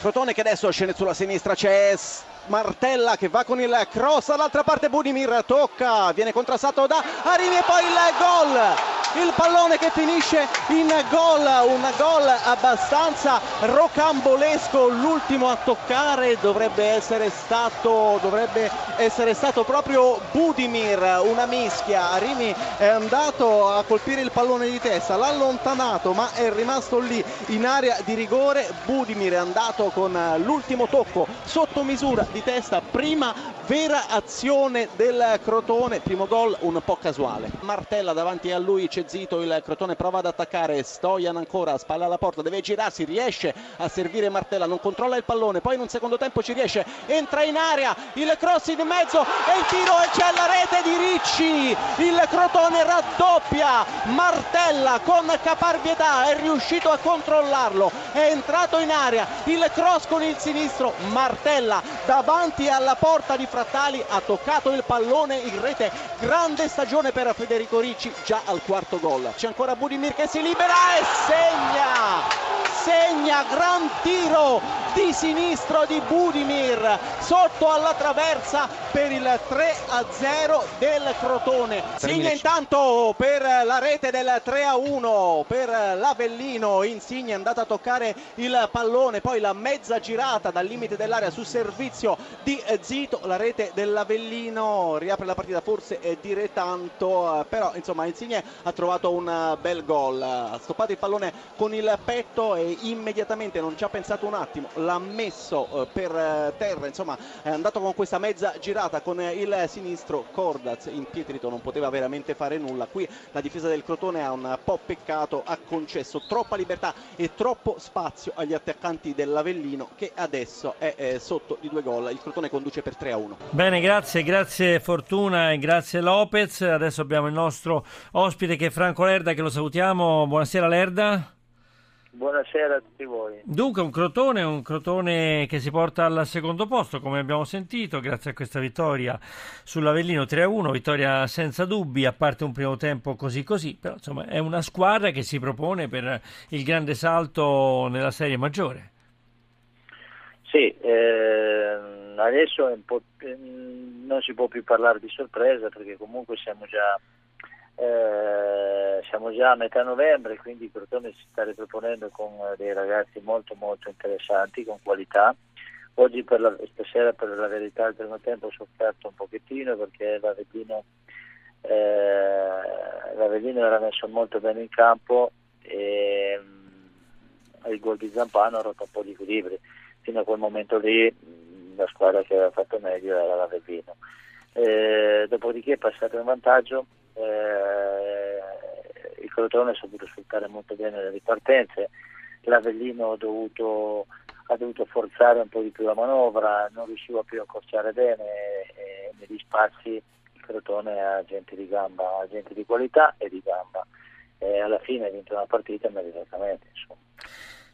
Crotone che adesso scende sulla sinistra, c'è Martella che va con il cross dall'altra parte Budimir tocca, viene contrastato da Arimi e poi il gol il pallone che finisce in gol, un gol abbastanza rocambolesco, l'ultimo a toccare dovrebbe essere stato, dovrebbe essere stato proprio Budimir, una mischia, Arimi è andato a colpire il pallone di testa, l'ha allontanato ma è rimasto lì in area di rigore, Budimir è andato con l'ultimo tocco sotto misura di testa, prima vera azione del Crotone, primo gol un po' casuale. Martella davanti a lui c'è Zito, il Crotone prova ad attaccare, Stojan ancora, spalla alla porta, deve girarsi, riesce a servire Martella, non controlla il pallone, poi in un secondo tempo ci riesce, entra in area, il cross in mezzo e il tiro e c'è la rete di Ricci, il Crotone raddoppia, Martella con caparbietà è riuscito a controllarlo, è entrato in area, il cross con il sinistro, Martella davanti alla porta di Frattali ha toccato il pallone in rete. Grande stagione per Federico Ricci già al quarto gol. C'è ancora Budimir che si libera e segna! Segna gran tiro di sinistro di Budimir sotto alla traversa per il 3 a 0 del Crotone. Segna intanto per la rete del 3 a 1 per l'Avellino. Insigne è andata a toccare il pallone poi la mezza girata dal limite dell'area su servizio di Zito la rete dell'Avellino. Riapre la partita forse è dire tanto però insomma Insigne ha trovato un bel gol. Ha stoppato il pallone con il petto e immediatamente non ci ha pensato un attimo l'ha messo eh, per eh, terra insomma è andato con questa mezza girata con il sinistro Cordaz impietrito non poteva veramente fare nulla. Qui la difesa del Crotone ha un po' peccato ha concesso troppa libertà e troppo spazio agli attaccanti dell'Avellino che adesso è eh, sotto di due gol. Il Crotone conduce per 3 a 1 bene grazie grazie Fortuna e grazie Lopez. Adesso abbiamo il nostro ospite che è Franco Lerda che lo salutiamo. Buonasera Lerda Buonasera a tutti voi. Dunque un crotone, un crotone che si porta al secondo posto come abbiamo sentito grazie a questa vittoria sull'Avellino 3-1, vittoria senza dubbi a parte un primo tempo così così, però insomma è una squadra che si propone per il grande salto nella serie maggiore. Sì, eh, adesso non si può più parlare di sorpresa perché comunque siamo già eh, siamo già a metà novembre, quindi il Crotone si sta riproponendo con eh, dei ragazzi molto molto interessanti, con qualità. Oggi per la, stasera per la verità il primo tempo ho sofferto un pochettino perché l'Avellino, eh, era messo molto bene in campo e mm, il gol di Zampano ha rotto un po' di equilibri. Fino a quel momento lì mm, la squadra che aveva fatto meglio era l'Avellino. Eh, dopodiché è passato in vantaggio eh, il Crotone ha saputo sfruttare molto bene le ripartenze, l'Avellino ha dovuto, ha dovuto, forzare un po' di più la manovra, non riusciva più a accorciare bene e, negli spazi il Crotone ha gente di gamba, ha gente di qualità e di gamba. E alla fine ha vinto una partita meritatamente. Insomma.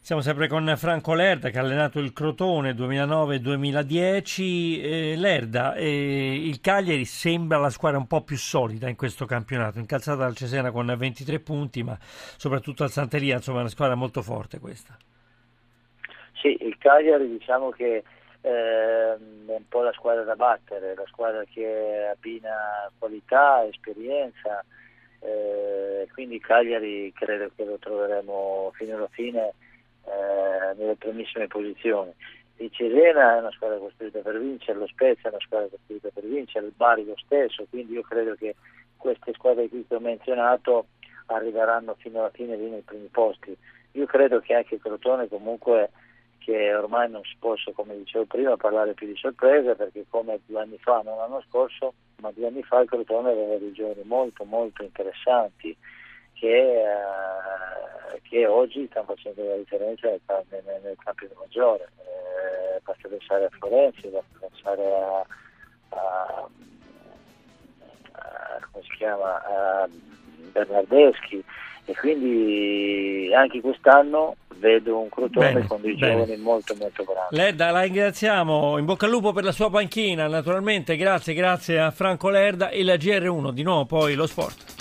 Siamo sempre con Franco Lerda che ha allenato il Crotone 2009-2010. Eh, Lerda, eh, il Cagliari sembra la squadra un po' più solida in questo campionato, incalzata dal Cesena con 23 punti, ma soprattutto al Santeria, insomma è una squadra molto forte questa. Sì, il Cagliari diciamo che eh, è un po' la squadra da battere, la squadra che abbina qualità, esperienza, eh, quindi Cagliari credo che lo troveremo fino alla fine eh, nelle primissime posizioni. Il Cesena è una squadra costruita per vincere, lo Spezia è una squadra costruita per vincere, il Bari lo stesso, quindi io credo che queste squadre che ho menzionato arriveranno fino alla fine lì nei primi posti. Io credo che anche Crotone comunque che ormai non si possa, come dicevo prima, parlare più di sorpresa perché come due anni fa, non l'anno scorso, ma due anni fa il Crotone aveva dei giovani molto molto interessanti che, eh, che, oggi stanno facendo la differenza nel, nel, nel campionato maggiore. Eh, basta pensare a Florenzi, basta pensare a, a, a come si chiama, a Bernardeschi e quindi anche quest'anno vedo un Crotone bene, con dei bene. giovani molto molto grandi. Lerda, la ringraziamo, in bocca al lupo per la sua panchina, naturalmente, grazie, grazie a Franco Lerda e la GR1, di nuovo poi lo sport.